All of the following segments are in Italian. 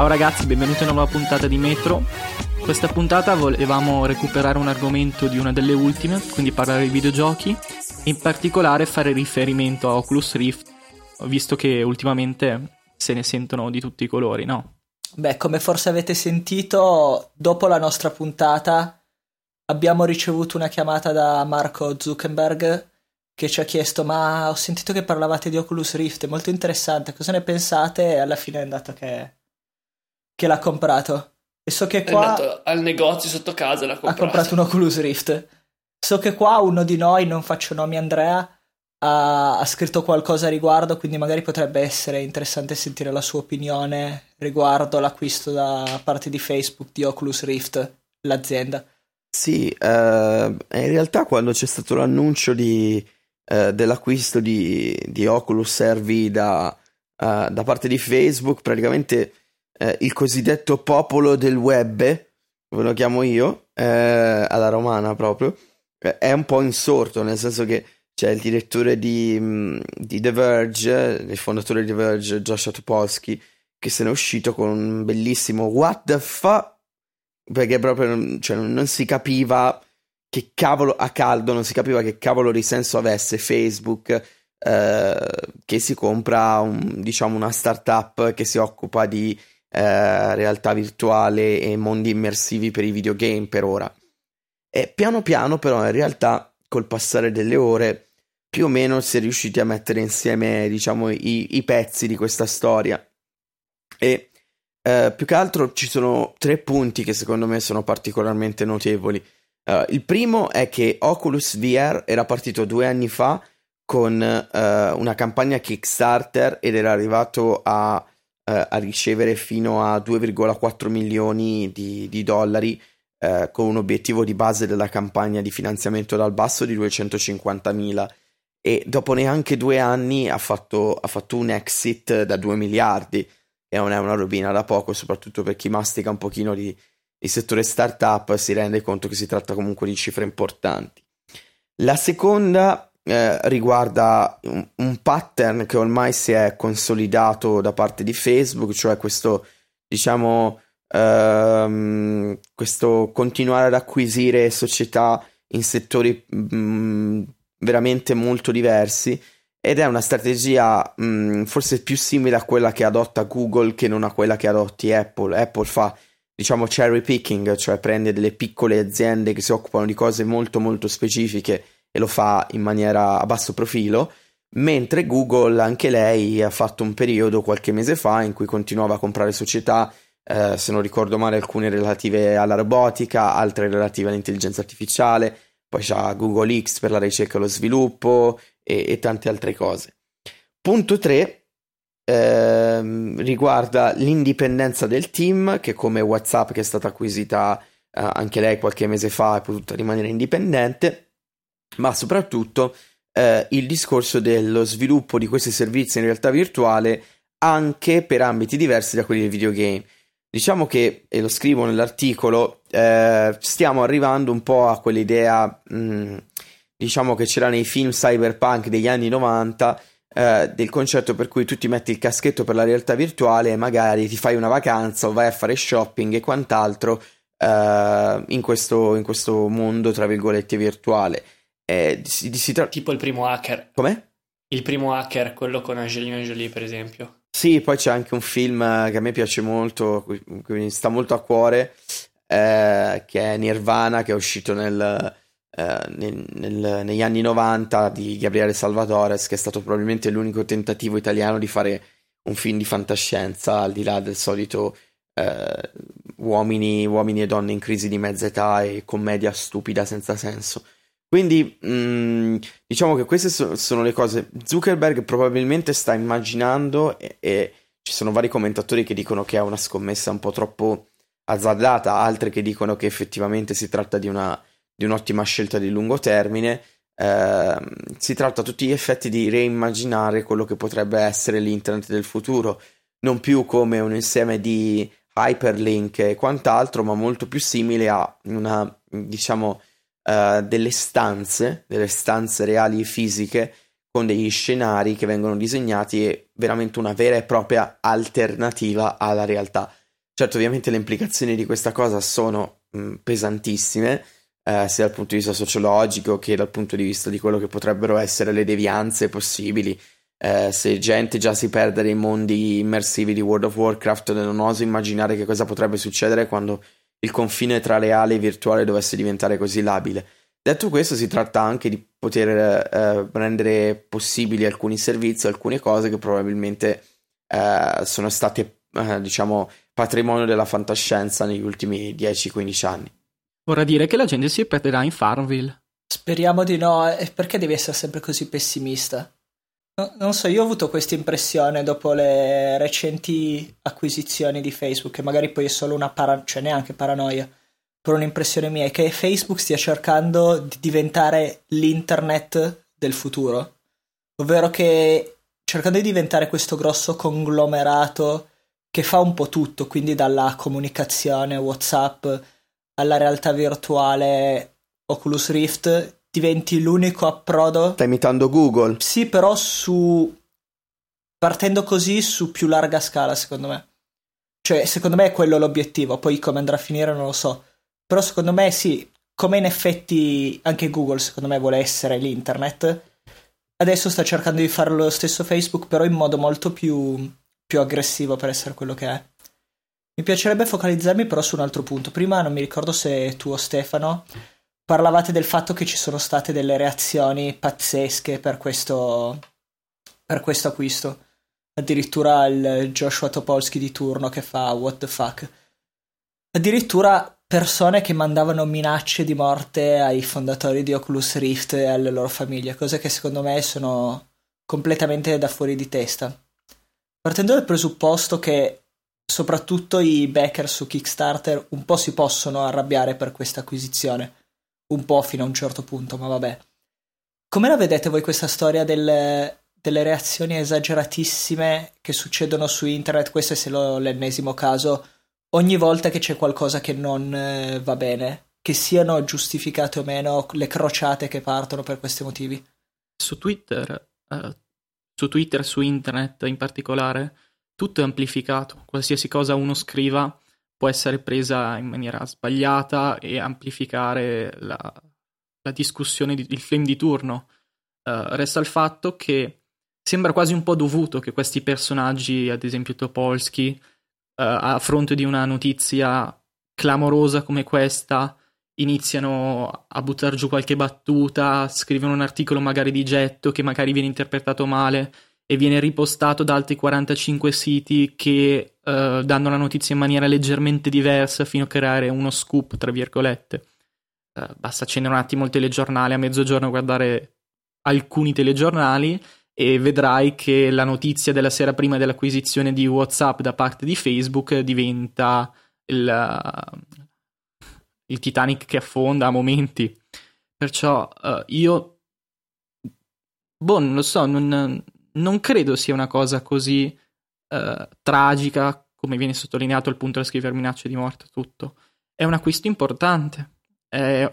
Ciao ragazzi, benvenuti a una nuova puntata di Metro. Questa puntata volevamo recuperare un argomento di una delle ultime, quindi parlare di videogiochi, in particolare fare riferimento a Oculus Rift, visto che ultimamente se ne sentono di tutti i colori, no? Beh, come forse avete sentito, dopo la nostra puntata abbiamo ricevuto una chiamata da Marco Zuckerberg che ci ha chiesto ma ho sentito che parlavate di Oculus Rift, è molto interessante, cosa ne pensate? E alla fine è andato che che l'ha comprato. E so che qua... È andato al negozio sotto casa l'ha comprato. Ha comprato un Oculus Rift. So che qua uno di noi, non faccio nomi Andrea, ha, ha, scritto qualcosa a riguardo, quindi magari potrebbe essere interessante sentire la sua opinione riguardo l'acquisto da parte di Facebook di Oculus Rift, l'azienda. Sì, uh, in realtà quando c'è stato l'annuncio di, uh, dell'acquisto di, di, Oculus RV da, uh, da parte di Facebook, praticamente eh, il cosiddetto popolo del web, ve lo chiamo io, eh, alla romana proprio, eh, è un po' insorto, nel senso che c'è il direttore di, di The Verge, il fondatore di The Verge, Joshua Topolsky, che se n'è uscito con un bellissimo what the fuck, perché proprio cioè, non si capiva che cavolo a caldo, non si capiva che cavolo di senso avesse Facebook eh, che si compra un, diciamo una startup che si occupa di eh, realtà virtuale e mondi immersivi per i videogame per ora. E piano piano però in realtà col passare delle ore più o meno si è riusciti a mettere insieme diciamo i, i pezzi di questa storia e eh, più che altro ci sono tre punti che secondo me sono particolarmente notevoli. Uh, il primo è che Oculus VR era partito due anni fa con uh, una campagna Kickstarter ed era arrivato a eh, a ricevere fino a 2,4 milioni di, di dollari eh, con un obiettivo di base della campagna di finanziamento dal basso di 250 mila e dopo neanche due anni ha fatto, ha fatto un exit da 2 miliardi e non è una robina da poco soprattutto per chi mastica un pochino di, di settore startup si rende conto che si tratta comunque di cifre importanti. La seconda eh, riguarda un, un, pattern che ormai si è consolidato da parte di Facebook, cioè questo, diciamo, ehm, questo continuare ad acquisire società in settori mh, mm, veramente molto diversi ed è una strategia mh, mm, forse più simile a quella che adotta Google che non a quella che adotti Apple. Apple fa diciamo cherry picking, cioè prende delle piccole aziende che si occupano di cose molto molto specifiche e lo fa in maniera a basso profilo, mentre Google anche lei ha fatto un periodo qualche mese fa in cui continuava a comprare società, eh, se non ricordo male alcune relative alla robotica, altre relative all'intelligenza artificiale, poi c'ha Google X per la ricerca e lo sviluppo e, e tante altre cose. Punto 3 ehm, riguarda l'indipendenza del team che come WhatsApp che è stata acquisita eh, anche lei qualche mese fa è potuta rimanere indipendente ma soprattutto eh, il discorso dello sviluppo di questi servizi in realtà virtuale anche per ambiti diversi da quelli del videogame. Diciamo che, e lo scrivo nell'articolo, eh, stiamo arrivando un po' a quell'idea, mh, mm, diciamo che c'era nei film cyberpunk degli anni 90, eh, del concetto per cui tu ti metti il caschetto per la realtà virtuale e magari ti fai una vacanza o vai a fare shopping e quant'altro eh, in questo, in questo mondo, tra virgolette, virtuale. Eh, si, si tra... Tipo il primo hacker. Com'è? Il primo hacker, quello con Angelina Jolie, per esempio. Sì, poi c'è anche un film che a me piace molto, che mi sta molto a cuore, eh, che è Nirvana, che è uscito nel, eh, nel, nel, negli anni 90 di Gabriele Salvatores, che è stato probabilmente l'unico tentativo italiano di fare un film di fantascienza, al di là del solito eh, uomini, uomini e donne in crisi di mezza età e commedia stupida senza senso. Quindi mh, mm, diciamo che queste so- sono le cose. Zuckerberg probabilmente sta immaginando e-, e, ci sono vari commentatori che dicono che è una scommessa un po' troppo azzardata, altri che dicono che effettivamente si tratta di, una, di un'ottima scelta di lungo termine. Eh, si tratta a tutti gli effetti di reimmaginare quello che potrebbe essere l'internet del futuro, non più come un insieme di hyperlink e quant'altro, ma molto più simile a una, diciamo, uh, delle stanze, delle stanze reali e fisiche con degli scenari che vengono disegnati e veramente una vera e propria alternativa alla realtà. Certo, ovviamente le implicazioni di questa cosa sono mh, pesantissime, eh, sia dal punto di vista sociologico che dal punto di vista di quello che potrebbero essere le devianze possibili. Eh, se gente già si perde nei mondi immersivi di World of Warcraft, non oso immaginare che cosa potrebbe succedere quando il confine tra reale e virtuale dovesse diventare così labile. Detto questo, si tratta anche di poter eh, rendere possibili alcuni servizi, alcune cose che probabilmente eh, sono state, eh, diciamo, patrimonio della fantascienza negli ultimi 10-15 anni. Vorrà dire che la gente si perderà in Farmville. Speriamo di no, e perché devi essere sempre così pessimista? No, non so, io ho avuto questa impressione dopo le recenti acquisizioni di Facebook, che magari poi è solo una paranoia, cioè neanche paranoia, per un'impressione mia, è che Facebook stia cercando di diventare l'internet del futuro, ovvero che cercando di diventare questo grosso conglomerato che fa un po' tutto, quindi dalla comunicazione WhatsApp alla realtà virtuale Oculus Rift diventi l'unico approdo. Stai imitando Google? Sì, però su partendo così su più larga scala, secondo me. Cioè, secondo me è quello l'obiettivo, poi come andrà a finire non lo so. Però secondo me sì, come in effetti anche Google secondo me vuole essere l'internet, adesso sta cercando di fare lo stesso Facebook, però in modo molto più, più aggressivo per essere quello che è. Mi piacerebbe focalizzarmi però su un altro punto. Prima non mi ricordo se tu o Stefano parlavate del fatto che ci sono state delle reazioni pazzesche per questo, per questo acquisto. Addirittura il Joshua Topolsky di turno che fa what the fuck. Addirittura persone che mandavano minacce di morte ai fondatori di Oculus Rift e alle loro famiglie, cose che secondo me sono completamente da fuori di testa. Partendo dal presupposto che soprattutto i backer su Kickstarter un po' si possono arrabbiare per questa acquisizione un po' fino a un certo punto, ma vabbè. Come la vedete voi questa storia del, delle reazioni esageratissime che succedono su internet? Questo è solo l'ennesimo caso. Ogni volta che c'è qualcosa che non eh, va bene, che siano giustificate o meno le crociate che partono per questi motivi. Su Twitter, eh, su Twitter, su internet in particolare, tutto è amplificato. Qualsiasi cosa uno scriva può essere presa in maniera sbagliata e amplificare la, la discussione, di, il flame di turno. Uh, resta il fatto che sembra quasi un po' dovuto che questi personaggi, ad esempio Topolsky, uh, a fronte di una notizia clamorosa come questa, iniziano a buttare giù qualche battuta, scrivono un articolo magari di getto che magari viene interpretato male e viene ripostato da altri 45 siti che uh, danno la notizia in maniera leggermente diversa fino a creare uno scoop, tra virgolette. Uh, basta accendere un attimo il telegiornale a mezzogiorno guardare alcuni telegiornali e vedrai che la notizia della sera prima dell'acquisizione di WhatsApp da parte di Facebook diventa il, uh, il Titanic che affonda a momenti. Perciò io boh, non lo so, non, non credo sia una cosa così uh, tragica come viene sottolineato al punto da scrivere minacce di morte tutto. È un acquisto importante, è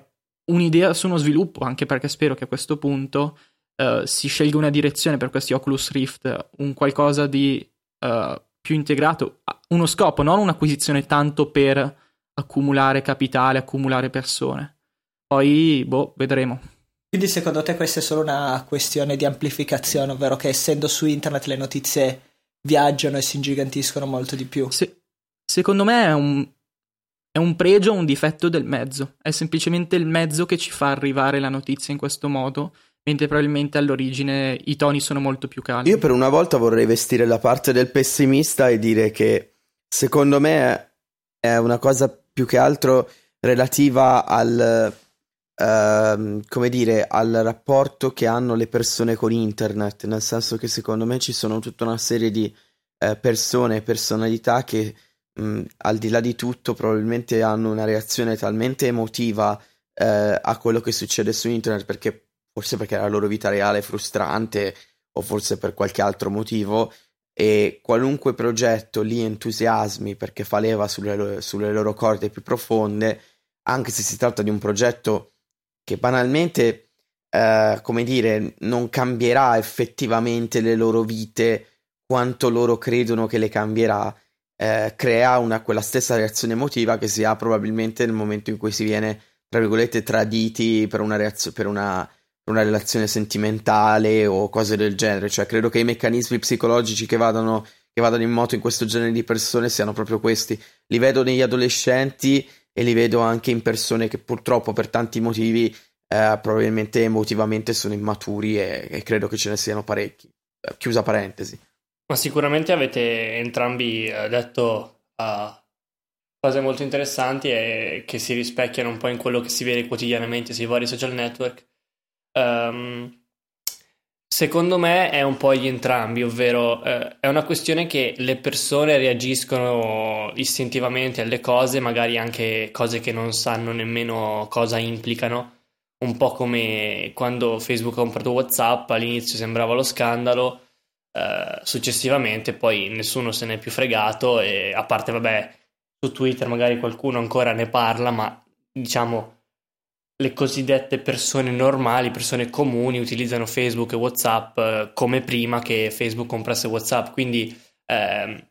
un'idea su uno sviluppo, anche perché spero che a questo punto uh, si scelga una direzione per questi Oculus Rift, un qualcosa di uh, più integrato, uno scopo, non un'acquisizione tanto per accumulare capitale, accumulare persone. Poi, boh, vedremo. Quindi secondo te questa è solo una questione di amplificazione, ovvero che essendo su internet le notizie viaggiano e si ingigantiscono molto di più? Se, secondo me è un, è un pregio o un difetto del mezzo, è semplicemente il mezzo che ci fa arrivare la notizia in questo modo, mentre probabilmente all'origine i toni sono molto più caldi. Io per una volta vorrei vestire la parte del pessimista e dire che secondo me è una cosa più che altro relativa al Uh, come dire, al rapporto che hanno le persone con internet, nel senso che secondo me ci sono tutta una serie di uh, persone e personalità che mh, al di là di tutto probabilmente hanno una reazione talmente emotiva uh, a quello che succede su internet perché forse perché la loro vita reale è frustrante o forse per qualche altro motivo e qualunque progetto li entusiasmi perché fa leva sulle, sulle loro corde più profonde, anche se si tratta di un progetto che banalmente, eh, come dire, non cambierà effettivamente le loro vite quanto loro credono che le cambierà. eh, crea una, quella stessa reazione emotiva che si ha probabilmente nel momento in cui si viene, tra virgolette, traditi per una, reazio- per una, una relazione sentimentale o cose del genere. Cioè, credo che i meccanismi psicologici che vadano, che vadano in moto in questo genere di persone siano proprio questi. Li vedo negli adolescenti e li vedo anche in persone che purtroppo per tanti motivi eh, probabilmente emotivamente sono immaturi e, e, credo che ce ne siano parecchi. Eh, chiusa parentesi. Ma sicuramente avete entrambi eh, detto uh, cose molto interessanti e che si rispecchiano un po' in quello che si vede quotidianamente sui vari social network. Um, secondo me è un po' gli entrambi, ovvero uh, è una questione che le persone reagiscono istintivamente alle cose, magari anche cose che non sanno nemmeno cosa implicano. Un po' come quando Facebook ha comprato WhatsApp, all'inizio sembrava lo scandalo, eh, successivamente poi nessuno se n'è più fregato e a parte vabbè su Twitter magari qualcuno ancora ne parla, ma diciamo le cosiddette persone normali, persone comuni utilizzano Facebook e WhatsApp eh, come prima che Facebook comprasse WhatsApp, quindi eh,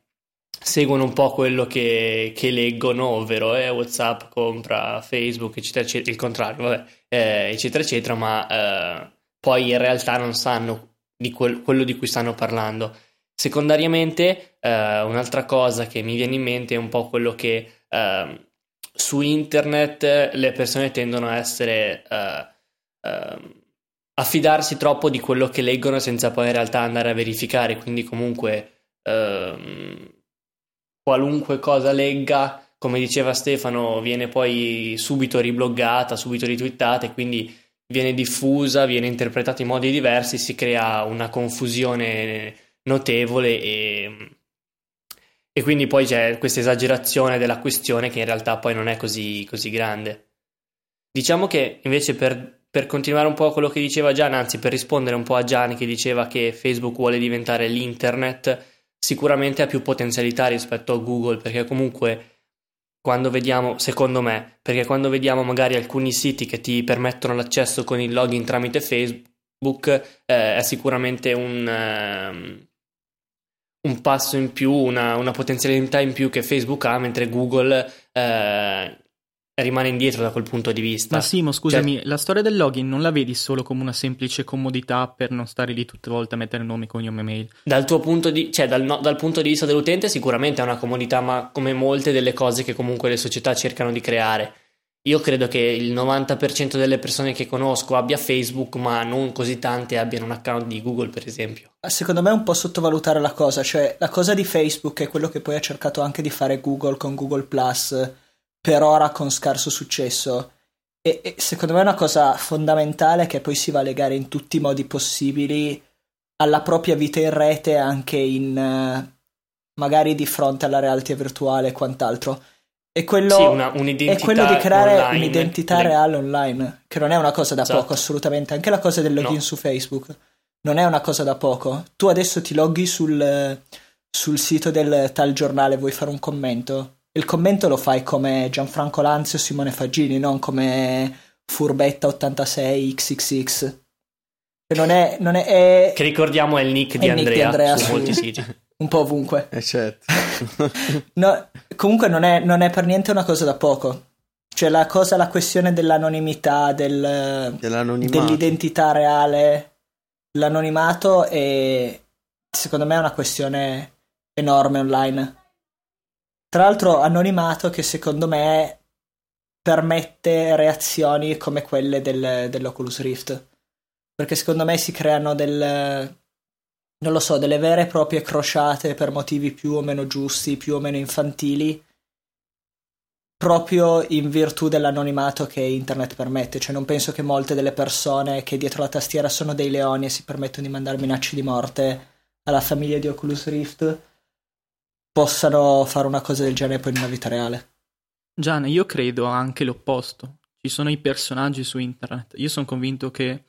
seguono un po' quello che, che leggono, ovvero eh, WhatsApp compra Facebook, eccetera, eccetera, il contrario, vabbè, eh, eccetera, eccetera, ma eh, poi in realtà non sanno di quel, quello di cui stanno parlando. Secondariamente, un'altra cosa che mi viene in mente è un po' quello che ehm, su internet le persone tendono a essere eh, ehm, a fidarsi troppo di quello che leggono senza poi in realtà andare a verificare, quindi comunque ehm, qualunque cosa legga, come diceva Stefano, viene poi subito ribloggata, subito ritwittata e quindi viene diffusa, viene interpretata in modi diversi, si crea una confusione notevole e, e quindi poi c'è questa esagerazione della questione che in realtà poi non è così, così grande. Diciamo che invece per, per, continuare un po' quello che diceva Gian, anzi per rispondere un po' a Gian che diceva che Facebook vuole diventare l'internet, sicuramente ha più potenzialità rispetto a Google perché comunque quando vediamo, secondo me, perché quando vediamo magari alcuni siti che ti permettono l'accesso con il login tramite Facebook, eh, è sicuramente un, um, un, passo in più, una, una, potenzialità in più che Facebook ha, mentre Google eh, rimane indietro da quel punto di vista. Ma Simo, scusami, cioè... la storia del login non la vedi solo come una semplice comodità per non stare lì tutte le volte a mettere nome, cognome e mail? Dal tuo punto di, cioè dal, no, dal punto di vista dell'utente sicuramente è una comodità, ma come molte delle cose che comunque le società cercano di creare. Io credo che il 90% delle persone che conosco abbia Facebook, ma non così tante abbiano un account di Google, per esempio. Secondo me è un po' sottovalutare la cosa, cioè la cosa di Facebook è quello che poi ha cercato anche di fare Google con Google Plus per ora con scarso successo. E, e, secondo me è una cosa fondamentale che poi si va a legare in tutti i modi possibili alla propria vita in rete, anche in uh, magari di fronte alla realtà virtuale e quant'altro. E quello, sì, una, è quello di creare online, un'identità le... reale online, che non è una cosa da esatto. poco assolutamente. Anche la cosa del login no. su Facebook non è una cosa da poco. Tu adesso ti loghi sul, sul sito del tal giornale, vuoi fare un commento? il commento lo fai come Gianfranco Lanzi o Simone Faggini, non come Furbetta86XXX. Non è, non è, è, Che ricordiamo è il nick, di, Andrea, nick di Andrea, su molti siti. Un po' ovunque. Eh certo. no, comunque non è, non è, per niente una cosa da poco. Cioè la cosa, la questione dell'anonimità, del, dell'identità reale, l'anonimato è secondo me è una questione enorme online. Tra l'altro anonimato che secondo me permette reazioni come quelle del, dell'Oculus Rift. Perché secondo me si creano del... non lo so, delle vere e proprie crociate per motivi più o meno giusti, più o meno infantili, proprio in virtù dell'anonimato che internet permette. Cioè non penso che molte delle persone che dietro la tastiera sono dei leoni e si permettono di mandare minacce di morte alla famiglia di Oculus Rift possano fare una cosa del genere poi nella vita reale. Gian, io credo anche l'opposto. Ci sono i personaggi su internet. Io sono convinto che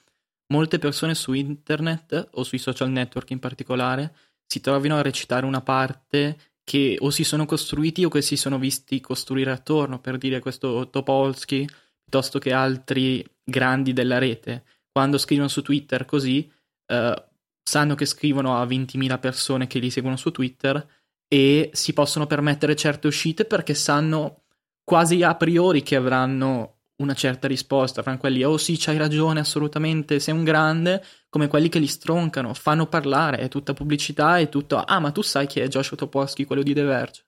molte persone su internet o sui social network in particolare si trovino a recitare una parte che o si sono costruiti o che si sono visti costruire attorno, per dire questo Topolsky piuttosto che altri grandi della rete. Quando scrivono su Twitter così, eh, sanno che scrivono a 20.000 persone che li seguono su Twitter e si possono permettere certe uscite perché sanno quasi a priori che avranno una certa risposta, fra quelli oh sì, c'hai ragione, assolutamente, sei un grande, come quelli che li stroncano, fanno parlare, è tutta pubblicità, è tutto ah, ma tu sai chi è Joshua Topolsky, quello di The Verge.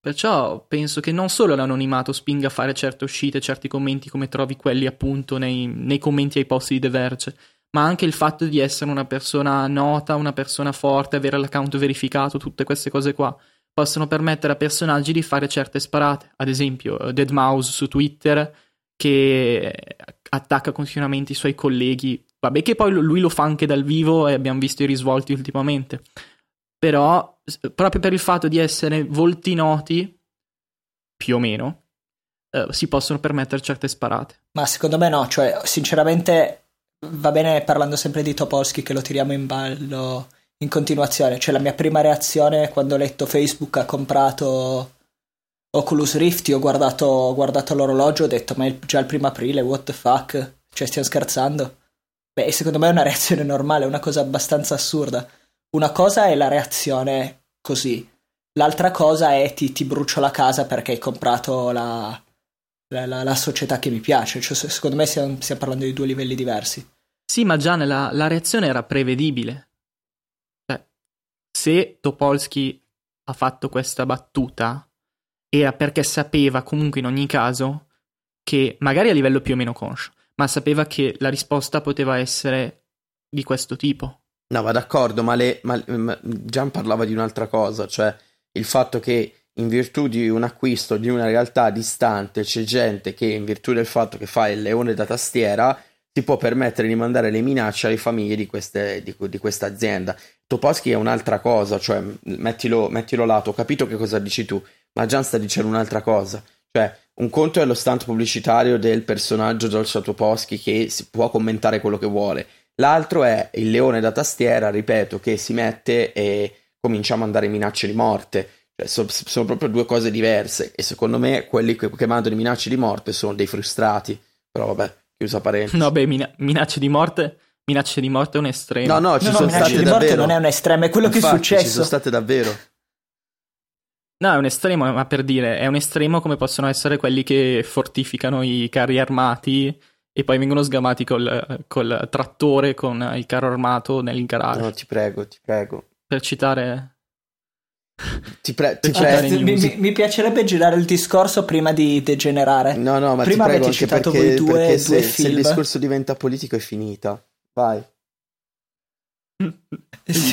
Perciò penso che non solo l'anonimato spinga a fare certe uscite, certi commenti come trovi quelli appunto nei, nei commenti ai post di The Verge, ma anche il fatto di essere una persona nota, una persona forte, avere l'account verificato, tutte queste cose qua possono permettere a personaggi di fare certe sparate. Ad esempio, Dead Mouse su Twitter che attacca continuamente i suoi colleghi. Vabbè, che poi lui lo fa anche dal vivo e abbiamo visto i risvolti ultimamente. Però, proprio per il fatto di essere volti noti, più o meno, eh, si possono permettere certe sparate. Ma secondo me no, cioè, sinceramente, va bene parlando sempre di Topolsky che lo tiriamo in ballo in continuazione. Cioè, la mia prima reazione quando ho letto Facebook ha comprato Oculus Rift, io ho guardato, ho guardato l'orologio e ho detto, ma è già il primo aprile, what the fuck? Cioè, stiamo scherzando? Beh, secondo me è una reazione normale, è una cosa abbastanza assurda. Una cosa è la reazione così, l'altra cosa è ti, ti brucio la casa perché hai comprato la, la, la, la società che mi piace. Cioè, secondo me stiamo, stiamo, parlando di due livelli diversi. Sì, ma già nella, la reazione era prevedibile. Cioè, se Topolsky ha fatto questa battuta, era perché sapeva comunque in ogni caso che, magari a livello più o meno conscio, ma sapeva che la risposta poteva essere di questo tipo. No, ma d'accordo, ma, le, ma, ma Gian parlava di un'altra cosa, cioè il fatto che in virtù di un acquisto di una realtà distante c'è gente che in virtù del fatto che fa il leone da tastiera si può permettere di mandare le minacce alle famiglie di, queste, di, di questa azienda. Topolsky è un'altra cosa, cioè mettilo, mettilo lato, ho capito che cosa dici tu, ma Gian sta dicendo un'altra cosa. Cioè, un conto è lo stunt pubblicitario del personaggio Joel Topolsky che si può commentare quello che vuole. L'altro è il leone da tastiera, ripeto, che si mette e comincia a mandare minacce di morte. Cioè, so, sono proprio due cose diverse. E secondo me quelli che, che mandano minacce di morte sono dei frustrati. Però vabbè, chiusa parentesi. No, beh, mina- minacce di morte. Minacce di morte è un estremo. No, no, ci no, sono no, state minacce di davvero. morte non è un estremo, è quello Infatti, che è successo. Ci sono state davvero. No, è un estremo, ma per dire, è un estremo come possono essere quelli che fortificano i carri armati e poi vengono sgamati col, col trattore con il carro armato nel garage. No, ti prego, ti prego. Per citare... Ti, pre- ti prego. mi, mi- piacerebbe girare il discorso prima di degenerare. No, no, ma Prima ti prego avete anche citato perché, voi due- perché due se, se il discorso diventa politico è finita. Vai.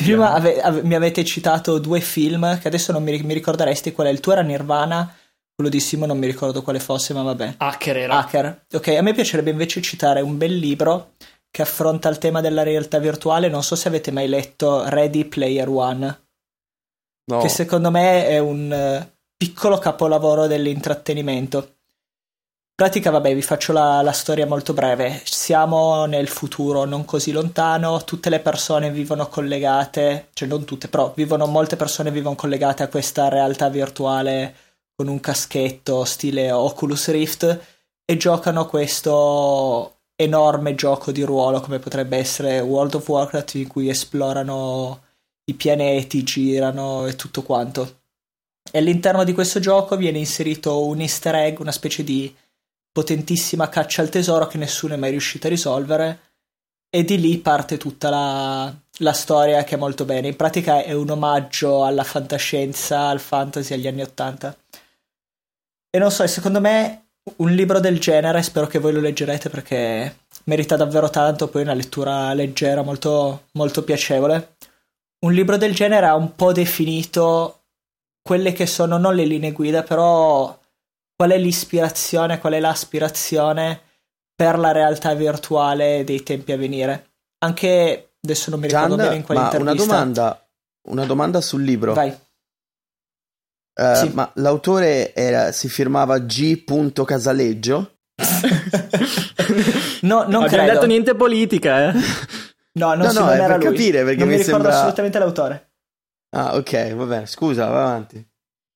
Prima ave- ave- mi avete citato due film che adesso non mi, mi ricorderesti qual è. Il tuo era Nirvana, quello di Simo non mi ricordo quale fosse, ma vabbè. Hacker era. Hacker. Ok, a me piacerebbe invece citare un bel libro che affronta il tema della realtà virtuale. Non so se avete mai letto Ready Player One, No. che secondo me è un eh, piccolo capolavoro dell'intrattenimento. Pratica, vabbè, vi faccio la, la storia molto breve. Siamo nel futuro non così lontano, tutte le persone vivono collegate, cioè non tutte, però vivono, molte persone vivono collegate a questa realtà virtuale con un caschetto stile Oculus Rift e giocano questo enorme gioco di ruolo come potrebbe essere World of Warcraft in cui esplorano i pianeti, girano e tutto quanto. E all'interno di questo gioco viene inserito un easter egg, una specie di potentissima caccia al tesoro che nessuno è mai riuscito a risolvere e di lì parte tutta la, la storia che è molto bene. In pratica è un omaggio alla fantascienza, al fantasy, agli anni Ottanta. E non so, secondo me un libro del genere, spero che voi lo leggerete perché merita davvero tanto, poi una lettura leggera, molto, molto piacevole. Un libro del genere ha un po' definito quelle che sono non le linee guida, però qual è l'ispirazione, qual è l'aspirazione per la realtà virtuale dei tempi a venire. Anche adesso non mi ricordo Gian, bene in quale ma una intervista. domanda, una domanda sul libro. Vai. Eh, Sì. Ma l'autore era- si firmava G. Casaleggio? No, non Abbiamo credo. detto niente politica, eh. No, non, No, si- no, non era per lui. capire, perché non mi mi ricordo sembra- assolutamente l'autore. Ah, ok, va bene. Scusa, vai avanti.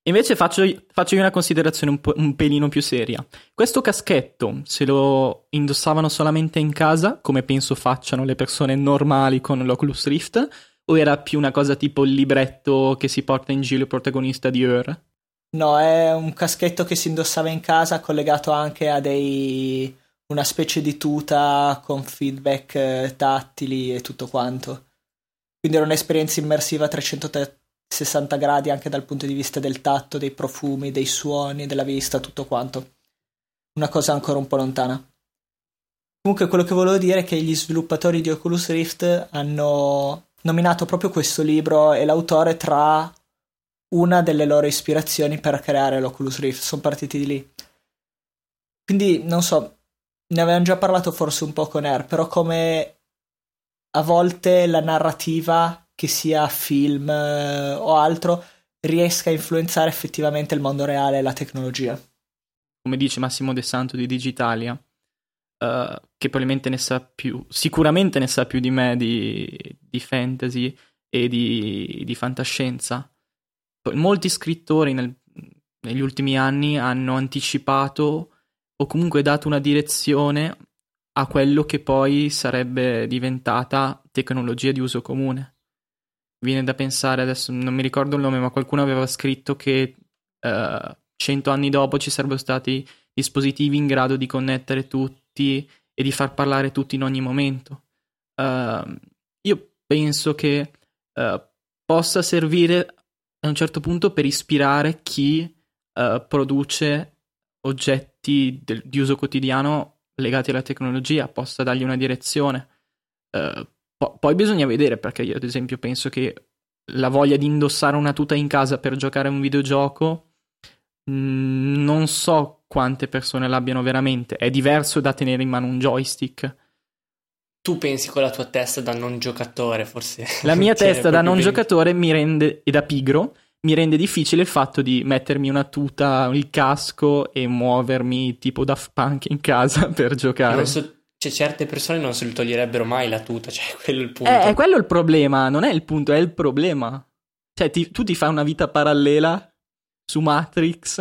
Invece faccio, faccio io una considerazione un, po', un pelino più seria. Questo caschetto, se lo indossavano solamente in casa, come penso facciano le persone normali con l'Oculus Rift, o era più una cosa tipo il libretto che si porta in giro il protagonista di Ur? No, è un caschetto che si indossava in casa collegato anche a dei una specie di tuta con feedback eh, tattili e tutto quanto. Quindi era un'esperienza immersiva a 360 gradi anche dal punto di vista del tatto, dei profumi, dei suoni, della vista, tutto quanto. Una cosa ancora un po' lontana. Comunque quello che volevo dire è che gli sviluppatori di Oculus Rift hanno nominato proprio questo libro e l'autore tra una delle loro ispirazioni per creare l'Oculus Rift. Sono partiti di lì. Quindi non so, ne avevamo già parlato forse un po' con Air, però come a volte la narrativa, che sia film eh, o altro, riesca a influenzare effettivamente il mondo reale e la tecnologia. Come dice Massimo De Santo di Digitalia, uh, che probabilmente ne sa più, sicuramente ne sa più di me di, di fantasy e di, di fantascienza. Molti scrittori nel, negli ultimi anni hanno anticipato o comunque dato una direzione a quello che poi sarebbe diventata tecnologia di uso comune. Viene da pensare, adesso non mi ricordo il nome, ma qualcuno aveva scritto che uh, cento anni dopo ci sarebbero stati dispositivi in grado di connettere tutti e di far parlare tutti in ogni momento. Uh, io penso che uh, possa servire a un certo punto per ispirare chi produce oggetti del, di uso quotidiano legati alla tecnologia, possa dargli una direzione. Po- poi bisogna vedere, perché io ad esempio penso che la voglia di indossare una tuta in casa per giocare a un videogioco mh, mm, non so quante persone l'abbiano veramente. È diverso da tenere in mano un joystick. Tu pensi con la tua testa da non giocatore, forse. La mia testa da non ben... giocatore mi rende, e da pigro, mi rende difficile il fatto di mettermi una tuta, il casco e muovermi tipo Daft Punk in casa per giocare. So, cioè, certe persone non se lo toglierebbero mai la tuta, cioè quello è il punto. Eh, è quello il problema, non è il punto, è il problema. Cioè, ti, tu ti fai una vita parallela su Matrix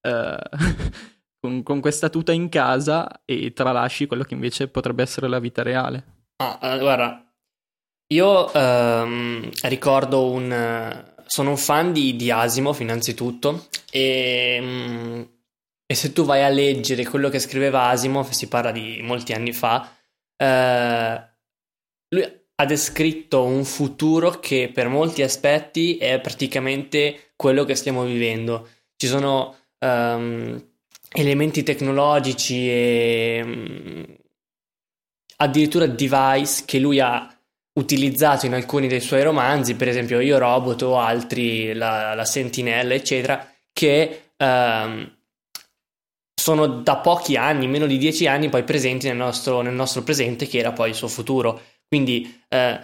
eh, con, con, questa tuta in casa e tralasci quello che invece potrebbe essere la vita reale. Ah, uh, guarda, io um, ricordo un sono un fan di, di Asimov innanzitutto e, mm, e, se tu vai a leggere quello che scriveva Asimov, si parla di molti anni fa, eh, lui ha descritto un futuro che per molti aspetti è praticamente quello che stiamo vivendo. Ci sono um, elementi tecnologici e um, addirittura device che lui ha utilizzato in alcuni dei suoi romanzi, per esempio Io Robot o altri, La, la Sentinella, eccetera, che ehm, sono da pochi anni, meno di dieci anni, poi presenti nel nostro, nel nostro presente, che era poi il suo futuro. Quindi, eh,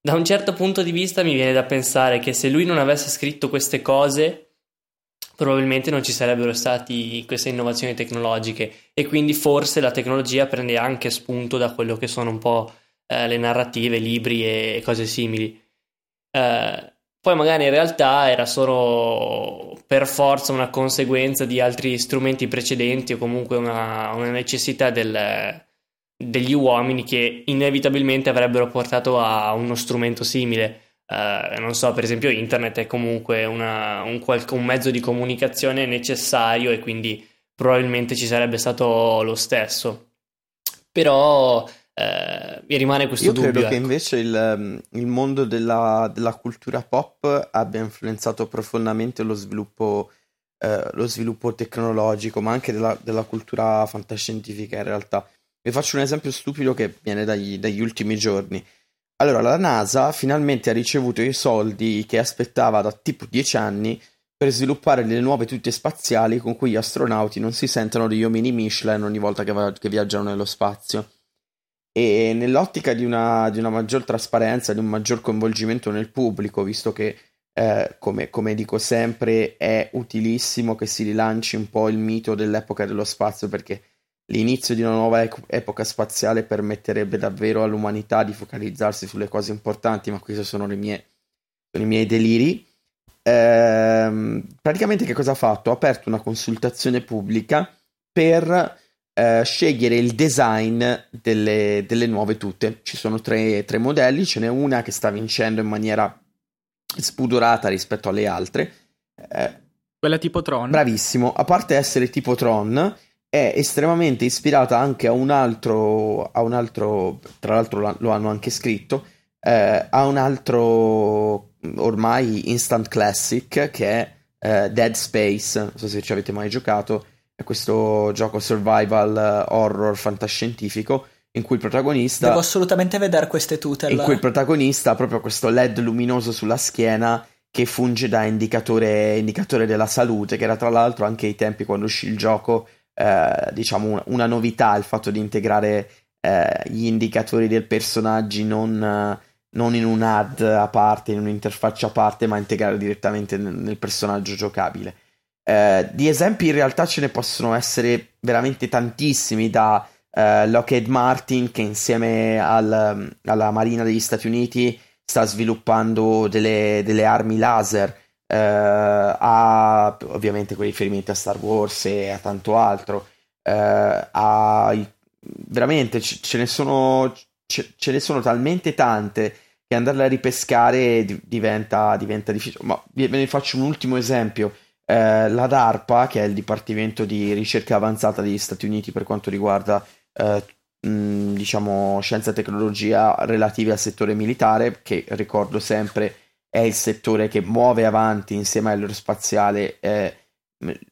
da un certo punto di vista, mi viene da pensare che se lui non avesse scritto queste cose, probabilmente non ci sarebbero state queste innovazioni tecnologiche e quindi forse la tecnologia prende anche spunto da quello che sono un po' eh, le narrative, libri e cose simili. Eh, poi magari in realtà era solo per forza una conseguenza di altri strumenti precedenti o comunque una, una necessità del, degli uomini che inevitabilmente avrebbero portato a uno strumento simile. Uh, non so, per esempio, internet è comunque una, un, un, mezzo di comunicazione necessario e quindi probabilmente ci sarebbe stato lo stesso. Però eh, mi rimane questo Io dubbio. Io credo ecco. che invece il, il mondo della, della, cultura pop abbia influenzato profondamente lo sviluppo, eh, lo sviluppo tecnologico, ma anche della, della, cultura fantascientifica in realtà. Vi faccio un esempio stupido che viene dagli, dagli ultimi giorni. Allora, la NASA finalmente ha ricevuto i soldi che aspettava da tipo 10 anni per sviluppare le nuove tute spaziali con cui gli astronauti non si sentono degli omini Michelin ogni volta che, va- che viaggiano nello spazio e nell'ottica di una, di una, maggior trasparenza, di un maggior coinvolgimento nel pubblico, visto che, eh, come, come, dico sempre, è utilissimo che si rilanci un po' il mito dell'epoca dello spazio, perché l'inizio di una nuova ec- epoca spaziale permetterebbe davvero all'umanità di focalizzarsi sulle cose importanti, ma questi sono, mie, sono i miei deliri. Ehm, praticamente che cosa ha fatto? Ha aperto una consultazione pubblica per eh, scegliere il design delle, delle, nuove tute. Ci sono tre, tre modelli, ce n'è una che sta vincendo in maniera spudorata rispetto alle altre. Eh, Quella tipo Tron. Bravissimo, a parte essere tipo Tron, è estremamente ispirata anche a un altro, a un altro tra l'altro lo hanno anche scritto, eh, a un altro ormai instant classic che è eh, Dead Space, non so se ci avete mai giocato, questo gioco survival eh, horror fantascientifico in cui il protagonista... Devo assolutamente vedere queste tutel. In cui il protagonista ha proprio questo LED luminoso sulla schiena che funge da indicatore, indicatore della salute, che era tra l'altro anche ai tempi quando uscì il gioco, eh, diciamo, una, una, novità, il fatto di integrare eh, gli indicatori del personaggio non, non, in un ad a parte, in un'interfaccia a parte, ma integrare direttamente nel personaggio giocabile. Eh, di esempi in realtà ce ne possono essere veramente tantissimi da uh, Lockheed Martin che insieme al, alla Marina degli Stati Uniti sta sviluppando delle, delle armi laser. Uh, ha ovviamente quei riferimenti a Star Wars e a tanto altro. Uh, ha, veramente ce, ce ne sono ce, ce, ne sono talmente tante che andarle a ripescare diventa, diventa difficile. Ma ve ne faccio un ultimo esempio eh, la DARPA, che è il Dipartimento di Ricerca Avanzata degli Stati Uniti per quanto riguarda eh, diciamo scienza e tecnologia relative al settore militare, che ricordo sempre è il settore che muove avanti insieme all'aerospaziale eh,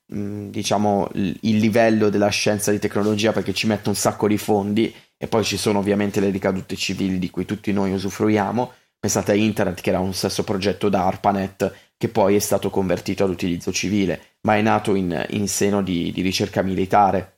diciamo il livello della scienza e di tecnologia perché ci mette un sacco di fondi e poi ci sono ovviamente le ricadute civili di cui tutti noi usufruiamo. Pensate a internet che era un stesso progetto da ARPANET che poi è stato convertito all'utilizzo civile ma è nato in, in seno di, di ricerca militare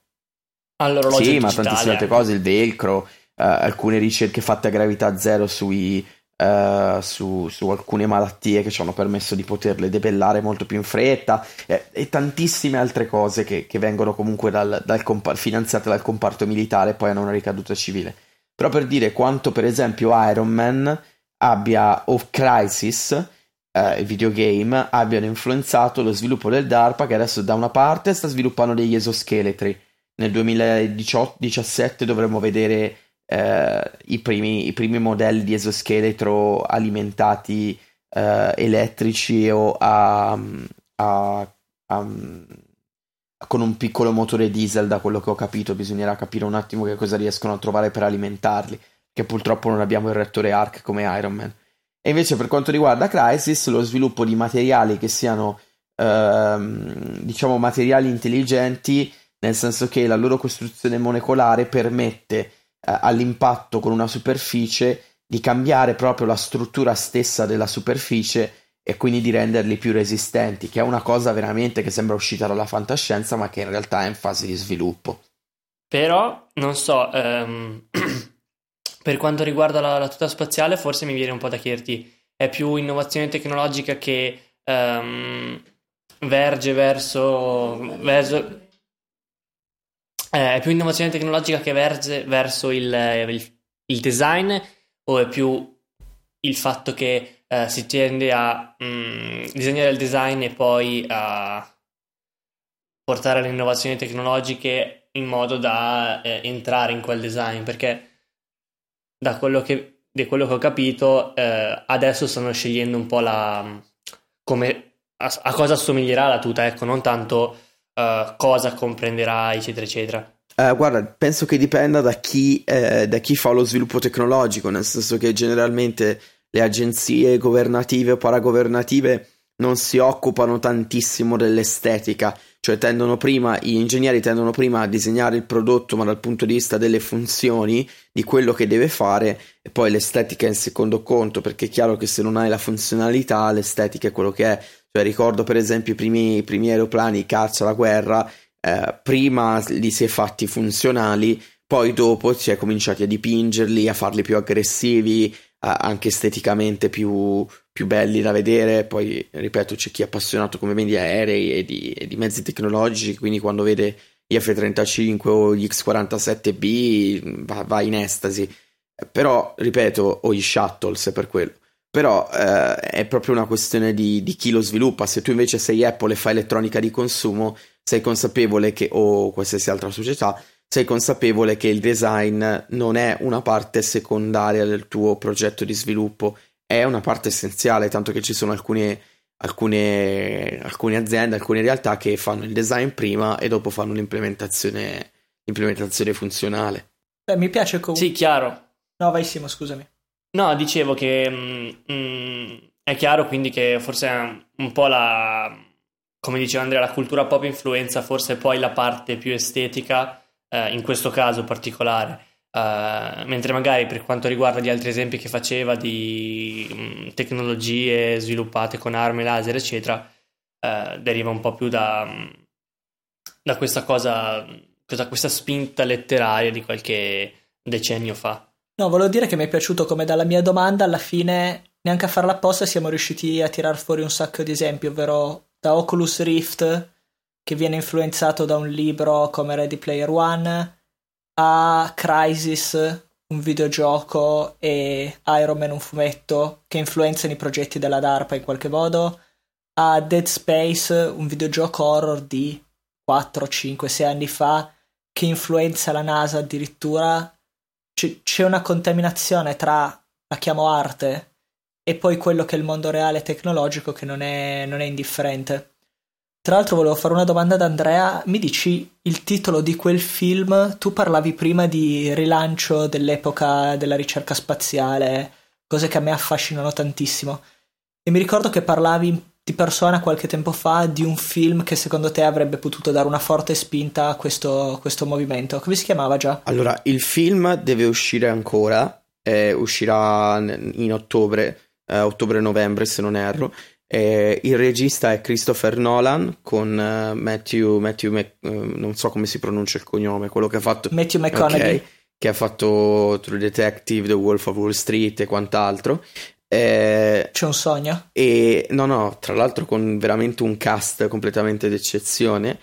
All'orologio sì, digitale. ma tantissime altre cose, il velcro, uh, alcune ricerche fatte a gravità zero sui, uh, su, su, alcune malattie che ci hanno permesso di poterle debellare molto più in fretta e, e tantissime altre cose che, che vengono comunque dal, dal compar- finanziate dal comparto militare e poi hanno una ricaduta civile. Però per dire quanto per esempio Iron Man abbia o Crisis Il videogame abbiano influenzato lo sviluppo del DARPA che adesso da una parte sta sviluppando degli esoscheletri nel 2017 dovremmo vedere eh, i, primi, i, primi, modelli di esoscheletro alimentati eh, elettrici o a, a, a, con un piccolo motore diesel da quello che ho capito. Bisognerà capire un attimo che cosa riescono a trovare per alimentarli che purtroppo non abbiamo il reattore ARC come Iron Man e invece per quanto riguarda Crisis lo sviluppo di materiali che siano ehm, diciamo materiali intelligenti nel senso che la loro costruzione molecolare permette eh, all'impatto con una superficie di cambiare proprio la struttura stessa della superficie e quindi di renderli più resistenti, che è una cosa veramente che sembra uscita dalla fantascienza, ma che in realtà è in fase di sviluppo. Però, non so, um, per quanto riguarda la, la, tuta spaziale, forse mi viene un po' da chiederti, è più innovazione tecnologica che um, verge verso, verso eh, è più innovazione tecnologica che verge verso il, il, il, design o è più il fatto che eh, si tende a mh, mm, disegnare il design e poi a portare le innovazioni tecnologiche in modo da eh, entrare in quel design? Perché da quello che, quello che ho capito eh, adesso stanno scegliendo un po' la come a, a cosa assomiglierà la tuta ecco non tanto uh, cosa comprenderà, eccetera, eccetera? Uh, guarda, penso che dipenda da chi, eh, da chi fa lo sviluppo tecnologico, nel senso che generalmente le agenzie governative o paragovernative non si occupano tantissimo dell'estetica, cioè tendono prima, gli ingegneri tendono prima a disegnare il prodotto, ma dal punto di vista delle funzioni, di quello che deve fare, e poi l'estetica è in secondo conto, perché è chiaro che se non hai la funzionalità, l'estetica è quello che è. Cioè, ricordo per esempio i primi, i primi aeroplani, i cazzo alla guerra, eh, prima li si è fatti funzionali, poi dopo si è cominciati a dipingerli, a farli più aggressivi, anche esteticamente più, più, belli da vedere. Poi, ripeto, c'è chi è appassionato come me aerei e di, e di mezzi tecnologici, quindi quando vede gli F-35 o gli X-47B va, va in estasi. Però, ripeto, o gli shuttles per quello però eh, è proprio una questione di, di, chi lo sviluppa. Se tu invece sei Apple e fai elettronica di consumo, sei consapevole che, o qualsiasi altra società, sei consapevole che il design non è una parte secondaria del tuo progetto di sviluppo, è una parte essenziale, tanto che ci sono alcune, alcune, alcune aziende, alcune realtà che fanno il design prima e dopo fanno l'implementazione, l'implementazione funzionale. Beh, mi piace comunque. Sì, chiaro. No, vai Simo, scusami. No, dicevo che mm, mm, è chiaro quindi che forse un po' la, come diceva Andrea, la cultura pop influenza forse poi la parte più estetica, eh, in questo caso particolare. Uh, mentre magari per quanto riguarda gli altri esempi che faceva di mh, mm, tecnologie sviluppate con armi laser, eccetera, uh, deriva un po' più da, mm, da questa cosa, da questa spinta letteraria di qualche decennio fa. No, volevo dire che mi è piaciuto come dalla mia domanda alla fine, neanche a farla apposta, siamo riusciti a tirar fuori un sacco di esempi, ovvero da Oculus Rift, che viene influenzato da un libro come Ready Player One, a Crisis, un videogioco, e Iron Man, un fumetto, che influenzano i progetti della DARPA in qualche modo, a Dead Space, un videogioco horror di 4, 5, 6 anni fa, che influenza la NASA addirittura. C- c'è una contaminazione tra, la chiamo arte, e poi quello che è il mondo reale tecnologico che non è, non è indifferente. Tra l'altro volevo fare una domanda ad Andrea, mi dici il titolo di quel film? Tu parlavi prima di rilancio dell'epoca della ricerca spaziale, cose che a me affascinano tantissimo. E mi ricordo che parlavi di persona qualche tempo fa di un film che secondo te avrebbe potuto dare una forte spinta a questo, questo movimento. Come si chiamava già? Allora, il film deve uscire ancora, eh, uscirà in ottobre, eh, ottobre-novembre se non erro. Eh, il regista è Christopher Nolan con uh, Matthew, Matthew Mc, uh, non so come si pronuncia il cognome, quello che ha fatto Matthew McConaughey, okay, che ha fatto True Detective, The Wolf of Wall Street e quant'altro. Eh, C'è un sogno? E no, no, tra l'altro con veramente un cast completamente d'eccezione.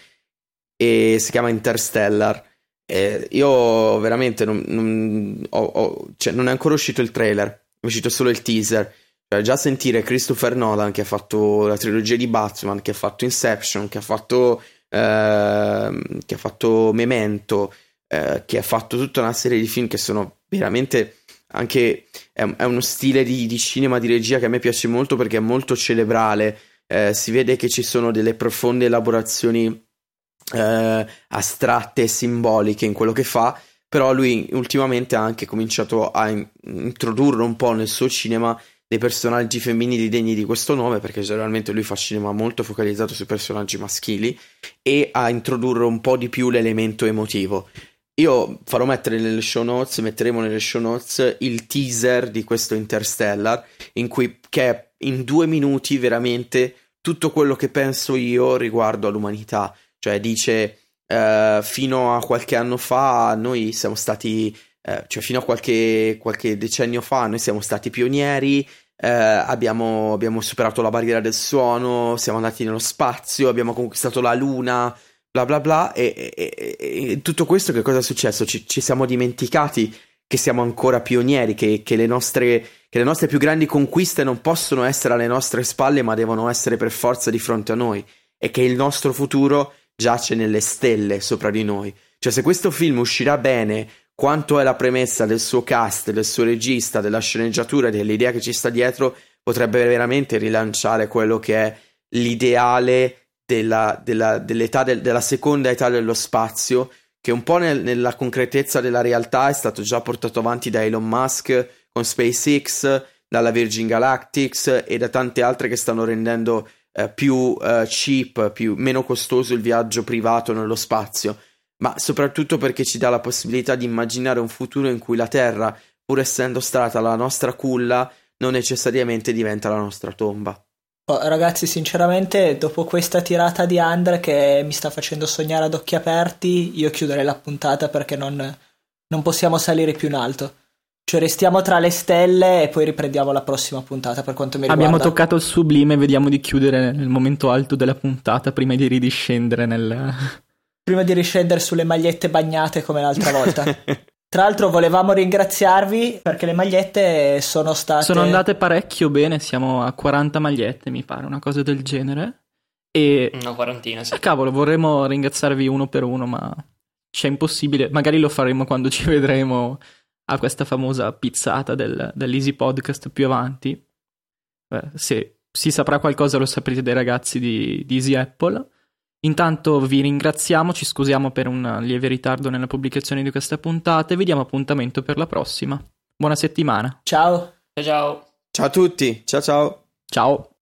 E si chiama Interstellar. Eh, io veramente non, non, ho, ho, cioè, non è ancora uscito il trailer, è uscito solo il teaser cioè, già sentire Christopher Nolan che ha fatto la trilogia di Batman, che ha fatto Inception, che ha fatto, eh, che ha fatto Memento, eh, che ha fatto tutta una serie di film che sono veramente anche è, è uno stile di, di, cinema di regia che a me piace molto perché è molto cerebrale. Eh, si vede che ci sono delle profonde elaborazioni eh, astratte e simboliche in quello che fa. Però lui ultimamente ha anche cominciato a in- introdurre un po' nel suo cinema dei personaggi femminili degni di questo nome, perché generalmente lui fa cinema molto focalizzato sui personaggi maschili, e a introdurre un po' di più l'elemento emotivo. Io farò mettere nelle show notes, metteremo nelle show notes il teaser di questo Interstellar, in cui che è in due minuti veramente tutto quello che penso io riguardo all'umanità. Cioè dice eh, fino a qualche anno fa noi siamo stati, eh, cioè fino a qualche, qualche decennio fa noi siamo stati pionieri, eh, abbiamo, abbiamo, superato la barriera del suono, siamo andati nello spazio, abbiamo conquistato la luna, bla bla bla. E, e, e tutto questo che cosa è successo? Ci, ci, siamo dimenticati che siamo ancora pionieri, che, che, le nostre, che le nostre più grandi conquiste non possono essere alle nostre spalle, ma devono essere per forza di fronte a noi. E che il nostro futuro giace nelle stelle sopra di noi. Cioè, se questo film uscirà bene, quanto è la premessa del suo cast, del suo regista, della sceneggiatura dell'idea che ci sta dietro, potrebbe veramente rilanciare quello che è l'ideale della, della, dell'età del, della seconda età dello spazio, che un po' nel, nella concretezza della realtà è stato già portato avanti da Elon Musk con SpaceX, dalla Virgin Galactics e da tante altre che stanno rendendo eh, più eh, cheap, più, meno costoso il viaggio privato nello spazio ma soprattutto perché ci dà la possibilità di immaginare un futuro in cui la Terra, pur essendo stata la nostra culla, non necessariamente diventa la nostra tomba. Oh, ragazzi, sinceramente, dopo questa tirata di Andre che mi sta facendo sognare ad occhi aperti, io chiuderei la puntata perché non, non possiamo salire più in alto. Cioè, restiamo tra le stelle e poi riprendiamo la prossima puntata per quanto mi riguarda. Abbiamo toccato il sublime, vediamo di chiudere nel momento alto della puntata prima di ridiscendere nel, prima di riscendere sulle magliette bagnate come l'altra volta. Tra l'altro volevamo ringraziarvi perché le magliette sono state... Sono andate parecchio bene, siamo a 40 magliette mi pare, una cosa del genere. E... Una quarantina, sì. Ah, cavolo, vorremmo ringraziarvi uno per uno, ma c'è impossibile. Magari lo faremo quando ci vedremo a questa famosa pizzata del, dell'Easy Podcast più avanti. Eh, se si saprà qualcosa lo saprete dai ragazzi di, di Easy Apple. Intanto vi ringraziamo, ci scusiamo per un lieve ritardo nella pubblicazione di questa puntata e vi diamo appuntamento per la prossima. Buona settimana. Ciao. Ciao ciao. Ciao a tutti, ciao ciao. Ciao.